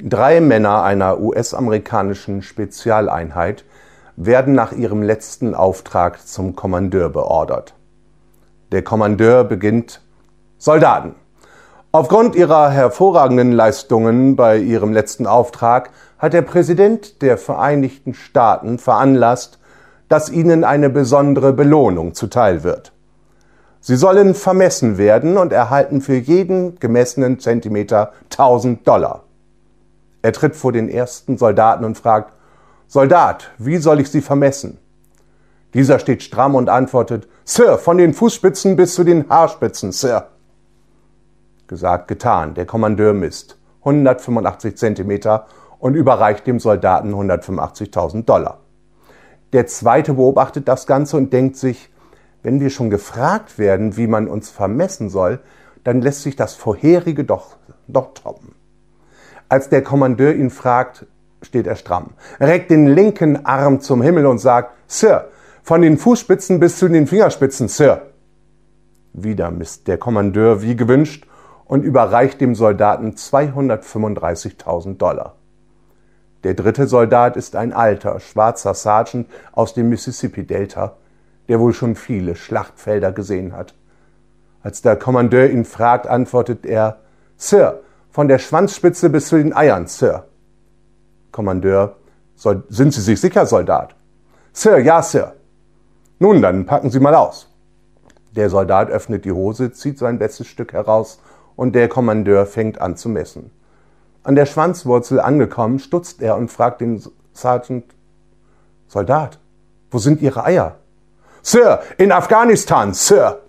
Drei Männer einer US-amerikanischen Spezialeinheit werden nach ihrem letzten Auftrag zum Kommandeur beordert. Der Kommandeur beginnt Soldaten. Aufgrund ihrer hervorragenden Leistungen bei ihrem letzten Auftrag hat der Präsident der Vereinigten Staaten veranlasst, dass ihnen eine besondere Belohnung zuteil wird. Sie sollen vermessen werden und erhalten für jeden gemessenen Zentimeter 1000 Dollar. Er tritt vor den ersten Soldaten und fragt, Soldat, wie soll ich Sie vermessen? Dieser steht stramm und antwortet, Sir, von den Fußspitzen bis zu den Haarspitzen, Sir. Gesagt, getan. Der Kommandeur misst 185 Zentimeter und überreicht dem Soldaten 185.000 Dollar. Der zweite beobachtet das Ganze und denkt sich, wenn wir schon gefragt werden, wie man uns vermessen soll, dann lässt sich das vorherige doch, doch toppen. Als der Kommandeur ihn fragt, steht er stramm, reckt den linken Arm zum Himmel und sagt, Sir, von den Fußspitzen bis zu den Fingerspitzen, Sir. Wieder misst der Kommandeur wie gewünscht und überreicht dem Soldaten 235.000 Dollar. Der dritte Soldat ist ein alter, schwarzer Sergeant aus dem Mississippi-Delta, der wohl schon viele Schlachtfelder gesehen hat. Als der Kommandeur ihn fragt, antwortet er, Sir, von der Schwanzspitze bis zu den Eiern, Sir. Kommandeur, soll, sind Sie sich sicher, Soldat? Sir, ja, Sir. Nun, dann packen Sie mal aus. Der Soldat öffnet die Hose, zieht sein bestes Stück heraus und der Kommandeur fängt an zu messen. An der Schwanzwurzel angekommen, stutzt er und fragt den Sergeant, Soldat, wo sind Ihre Eier? Sir, in Afghanistan, Sir.